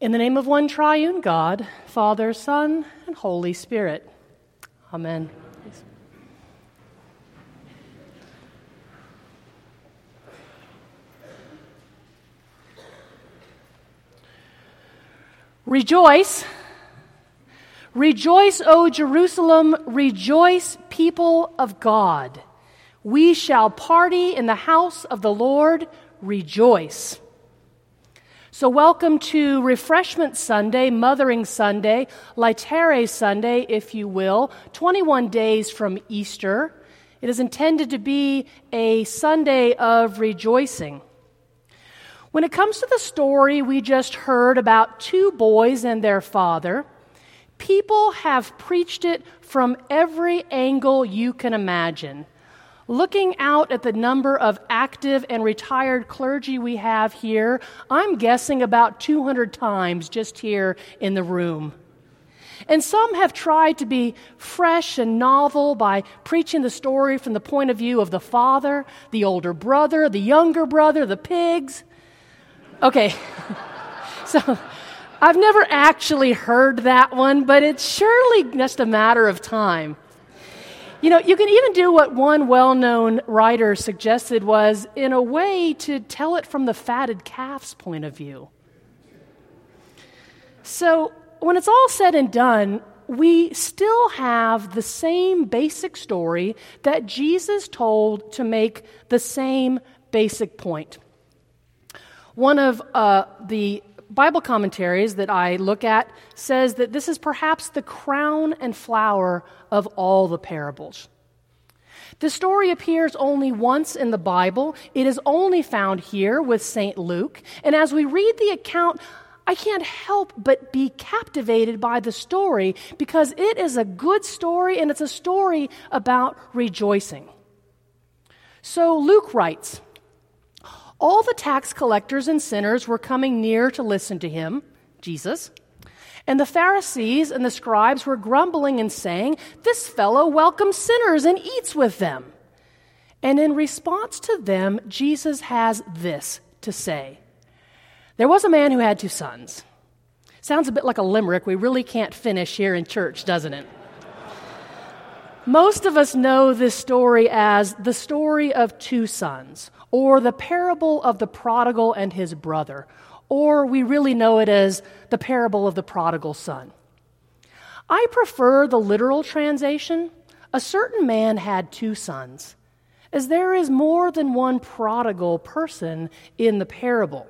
In the name of one triune God, Father, Son, and Holy Spirit. Amen. Rejoice. Rejoice, O Jerusalem. Rejoice, people of God. We shall party in the house of the Lord. Rejoice. So, welcome to Refreshment Sunday, Mothering Sunday, Laetare Sunday, if you will, 21 days from Easter. It is intended to be a Sunday of rejoicing. When it comes to the story we just heard about two boys and their father, people have preached it from every angle you can imagine. Looking out at the number of active and retired clergy we have here, I'm guessing about 200 times just here in the room. And some have tried to be fresh and novel by preaching the story from the point of view of the father, the older brother, the younger brother, the pigs. Okay, so I've never actually heard that one, but it's surely just a matter of time. You know, you can even do what one well known writer suggested was, in a way, to tell it from the fatted calf's point of view. So, when it's all said and done, we still have the same basic story that Jesus told to make the same basic point. One of uh, the Bible commentaries that I look at says that this is perhaps the crown and flower of all the parables. The story appears only once in the Bible. It is only found here with St. Luke. And as we read the account, I can't help but be captivated by the story because it is a good story and it's a story about rejoicing. So Luke writes All the tax collectors and sinners were coming near to listen to him, Jesus. And the Pharisees and the scribes were grumbling and saying, This fellow welcomes sinners and eats with them. And in response to them, Jesus has this to say There was a man who had two sons. Sounds a bit like a limerick we really can't finish here in church, doesn't it? Most of us know this story as the story of two sons, or the parable of the prodigal and his brother, or we really know it as the parable of the prodigal son. I prefer the literal translation. A certain man had two sons, as there is more than one prodigal person in the parable.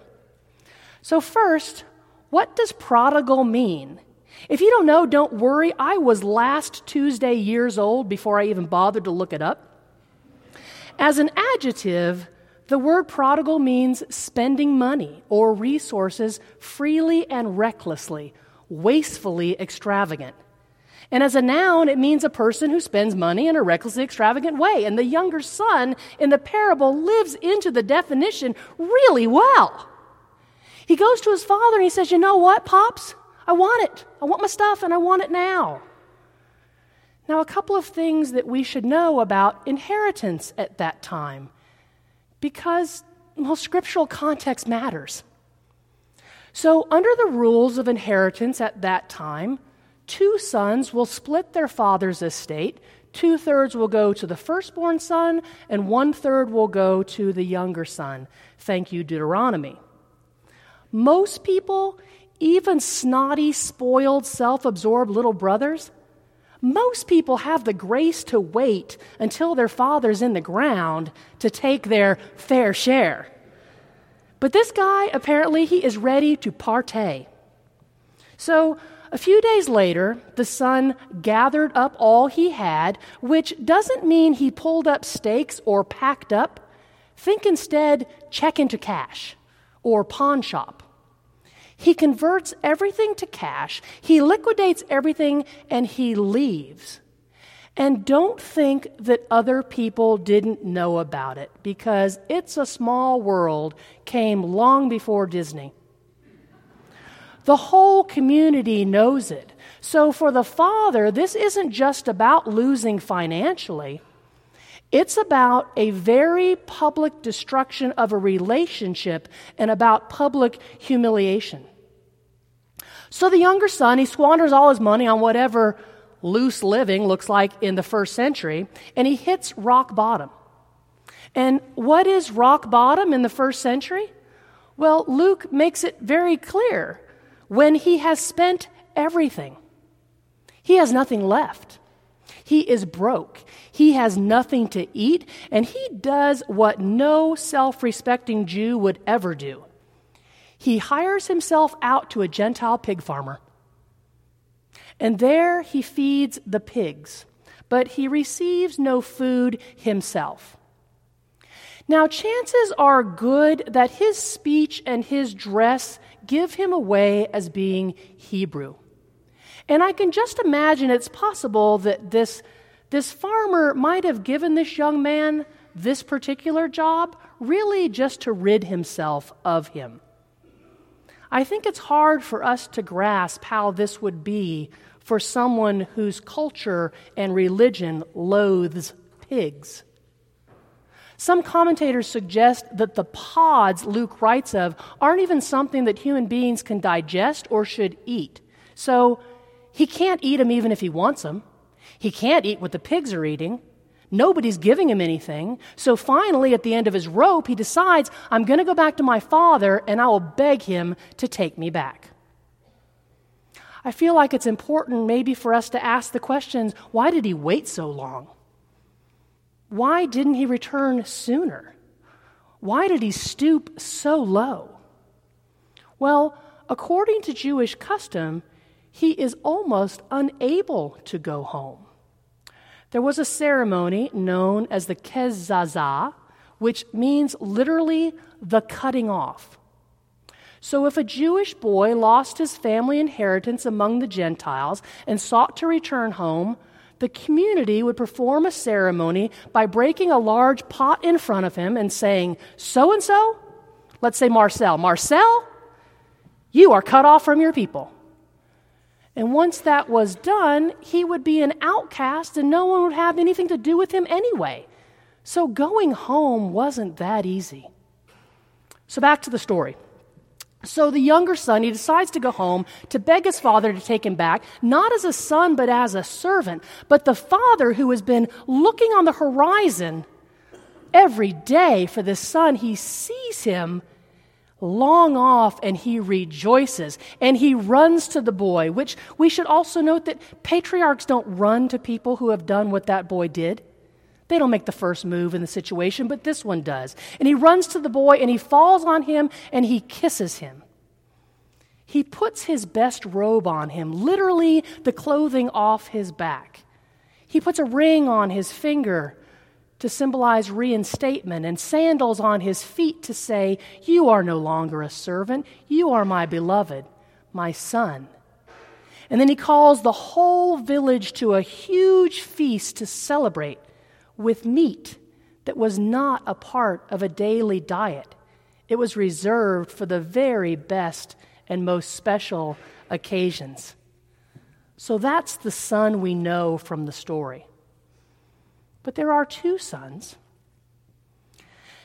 So, first, what does prodigal mean? If you don't know, don't worry. I was last Tuesday years old before I even bothered to look it up. As an adjective, the word prodigal means spending money or resources freely and recklessly, wastefully extravagant. And as a noun, it means a person who spends money in a recklessly extravagant way. And the younger son in the parable lives into the definition really well. He goes to his father and he says, You know what, Pops? I want it. I want my stuff and I want it now. Now, a couple of things that we should know about inheritance at that time because, well, scriptural context matters. So, under the rules of inheritance at that time, two sons will split their father's estate. Two thirds will go to the firstborn son, and one third will go to the younger son. Thank you, Deuteronomy. Most people, even snotty, spoiled, self absorbed little brothers, most people have the grace to wait until their father's in the ground to take their fair share. But this guy, apparently, he is ready to partay. So, a few days later, the son gathered up all he had, which doesn't mean he pulled up stakes or packed up. Think instead check into cash or pawn shop. He converts everything to cash, he liquidates everything, and he leaves. And don't think that other people didn't know about it because It's a Small World came long before Disney. The whole community knows it. So for the father, this isn't just about losing financially. It's about a very public destruction of a relationship and about public humiliation. So the younger son, he squanders all his money on whatever loose living looks like in the first century, and he hits rock bottom. And what is rock bottom in the first century? Well, Luke makes it very clear when he has spent everything, he has nothing left. He is broke. He has nothing to eat, and he does what no self respecting Jew would ever do. He hires himself out to a Gentile pig farmer. And there he feeds the pigs, but he receives no food himself. Now, chances are good that his speech and his dress give him away as being Hebrew. And I can just imagine it's possible that this, this farmer might have given this young man this particular job really just to rid himself of him. I think it's hard for us to grasp how this would be for someone whose culture and religion loathes pigs. Some commentators suggest that the pods Luke writes of aren't even something that human beings can digest or should eat. So he can't eat them even if he wants them. He can't eat what the pigs are eating. Nobody's giving him anything. So finally, at the end of his rope, he decides, I'm going to go back to my father and I will beg him to take me back. I feel like it's important maybe for us to ask the questions why did he wait so long? Why didn't he return sooner? Why did he stoop so low? Well, according to Jewish custom, he is almost unable to go home. There was a ceremony known as the Kezazah, which means literally the cutting off. So, if a Jewish boy lost his family inheritance among the Gentiles and sought to return home, the community would perform a ceremony by breaking a large pot in front of him and saying, So and so, let's say Marcel, Marcel, you are cut off from your people. And once that was done, he would be an outcast and no one would have anything to do with him anyway. So going home wasn't that easy. So back to the story. So the younger son, he decides to go home to beg his father to take him back, not as a son, but as a servant. But the father, who has been looking on the horizon every day for this son, he sees him long off and he rejoices and he runs to the boy, which we should also note that patriarchs don't run to people who have done what that boy did. They don't make the first move in the situation, but this one does. And he runs to the boy and he falls on him and he kisses him. He puts his best robe on him, literally the clothing off his back. He puts a ring on his finger to symbolize reinstatement and sandals on his feet to say, You are no longer a servant, you are my beloved, my son. And then he calls the whole village to a huge feast to celebrate with meat that was not a part of a daily diet. It was reserved for the very best and most special occasions. So that's the son we know from the story. But there are two sons.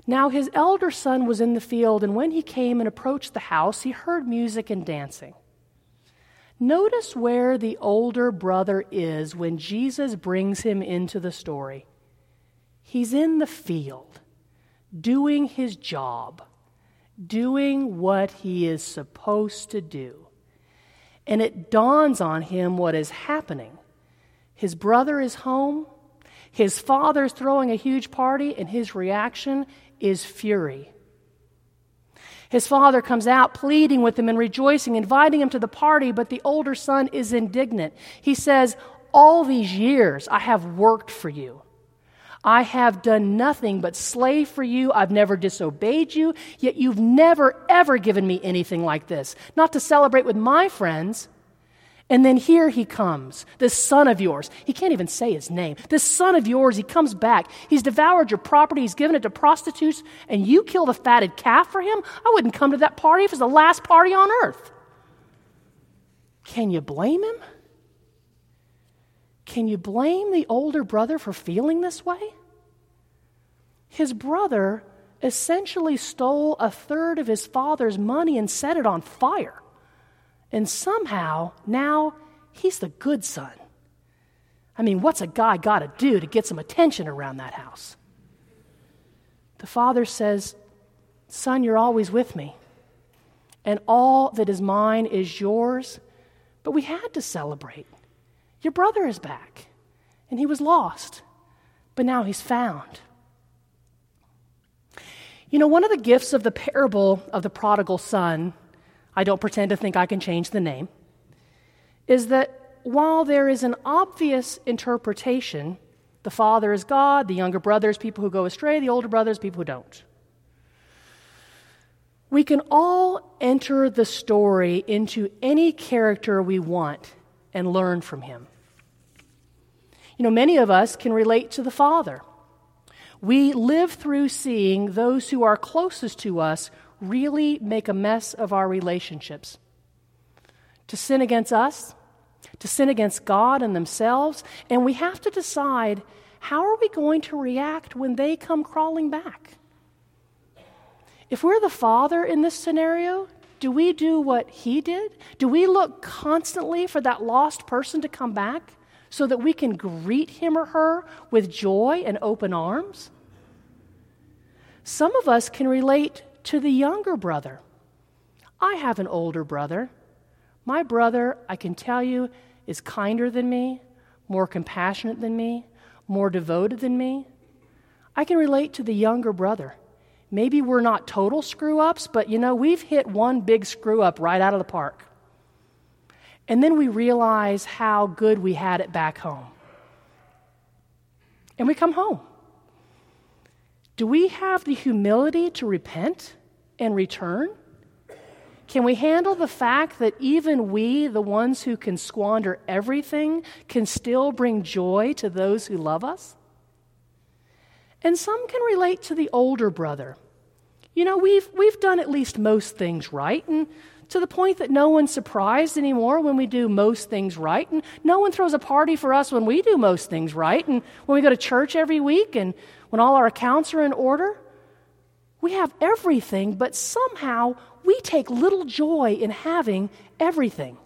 Now his elder son was in the field, and when he came and approached the house, he heard music and dancing. Notice where the older brother is when Jesus brings him into the story. He's in the field doing his job, doing what he is supposed to do. And it dawns on him what is happening. His brother is home, his father's throwing a huge party, and his reaction is fury. His father comes out pleading with him and rejoicing, inviting him to the party, but the older son is indignant. He says, All these years I have worked for you. I have done nothing but slave for you. I've never disobeyed you, yet you've never, ever given me anything like this. Not to celebrate with my friends. And then here he comes, this son of yours. He can't even say his name. This son of yours, he comes back. He's devoured your property, he's given it to prostitutes, and you kill the fatted calf for him? I wouldn't come to that party if it was the last party on earth. Can you blame him? Can you blame the older brother for feeling this way? His brother essentially stole a third of his father's money and set it on fire. And somehow, now he's the good son. I mean, what's a guy got to do to get some attention around that house? The father says, Son, you're always with me, and all that is mine is yours. But we had to celebrate. Your brother is back, and he was lost, but now he's found. You know, one of the gifts of the parable of the prodigal son, I don't pretend to think I can change the name, is that while there is an obvious interpretation, the father is God, the younger brothers, people who go astray, the older brothers, people who don't. We can all enter the story into any character we want and learn from him. You know, many of us can relate to the Father. We live through seeing those who are closest to us really make a mess of our relationships. To sin against us, to sin against God and themselves, and we have to decide how are we going to react when they come crawling back? If we're the father in this scenario, do we do what he did? Do we look constantly for that lost person to come back so that we can greet him or her with joy and open arms? Some of us can relate to the younger brother. I have an older brother. My brother, I can tell you, is kinder than me, more compassionate than me, more devoted than me. I can relate to the younger brother. Maybe we're not total screw ups, but you know, we've hit one big screw up right out of the park. And then we realize how good we had it back home. And we come home. Do we have the humility to repent and return? Can we handle the fact that even we, the ones who can squander everything, can still bring joy to those who love us? And some can relate to the older brother. You know, we've, we've done at least most things right, and to the point that no one's surprised anymore when we do most things right, and no one throws a party for us when we do most things right, and when we go to church every week, and when all our accounts are in order. We have everything, but somehow we take little joy in having everything.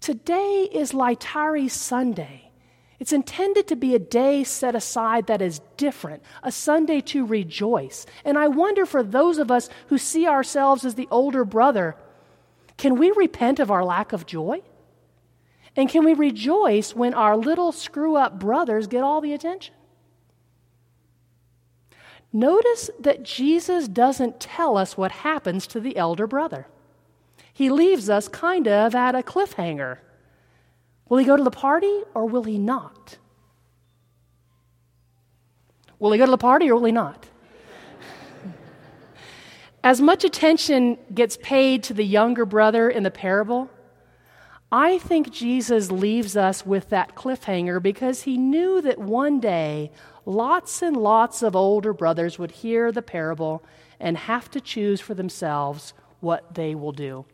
Today is Laetare Sunday. It's intended to be a day set aside that is different, a Sunday to rejoice. And I wonder for those of us who see ourselves as the older brother, can we repent of our lack of joy? And can we rejoice when our little screw up brothers get all the attention? Notice that Jesus doesn't tell us what happens to the elder brother. He leaves us kind of at a cliffhanger. Will he go to the party or will he not? Will he go to the party or will he not? As much attention gets paid to the younger brother in the parable, I think Jesus leaves us with that cliffhanger because he knew that one day lots and lots of older brothers would hear the parable and have to choose for themselves what they will do.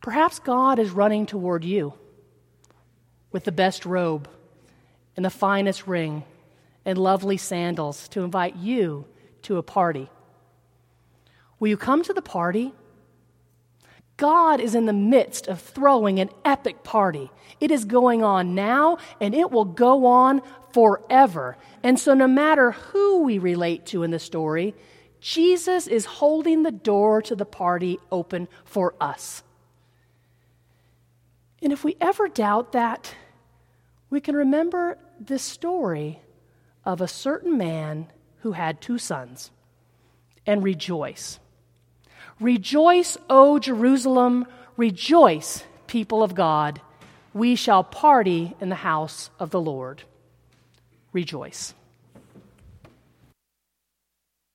Perhaps God is running toward you with the best robe and the finest ring and lovely sandals to invite you to a party. Will you come to the party? God is in the midst of throwing an epic party. It is going on now and it will go on forever. And so, no matter who we relate to in the story, Jesus is holding the door to the party open for us. And if we ever doubt that, we can remember this story of a certain man who had two sons and rejoice. Rejoice, O Jerusalem, rejoice, people of God. We shall party in the house of the Lord. Rejoice.